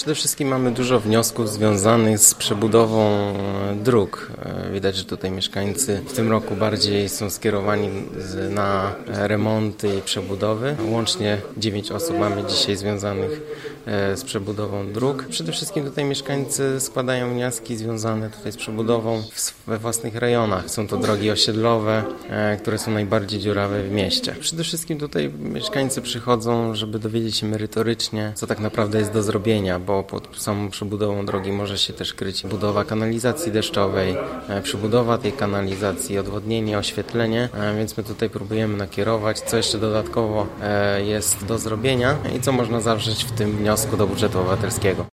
Przede wszystkim mamy dużo wniosków związanych z przebudową e, dróg. E, Widać, że tutaj mieszkańcy w tym roku bardziej są skierowani na remonty i przebudowy. Łącznie 9 osób mamy dzisiaj związanych e, z przebudową dróg. Przede wszystkim tutaj mieszkańcy składają wnioski związane tutaj z przebudową we własnych rejonach. Są to drogi osiedlowe, które są najbardziej dziurawe w mieście. Przede wszystkim tutaj mieszkańcy przychodzą, żeby dowiedzieć się merytorycznie, co tak naprawdę jest do zrobienia, bo pod samą przebudową drogi może się też kryć budowa kanalizacji deszczowej, e, przebudowa tej kanalizacji, odwodnienie, oświetlenie, e, więc my tutaj próbujemy nakierować, co jeszcze dodatkowo e, jest do zrobienia i co można zawrzeć w tym wniosku do budżetu obywatelskiego.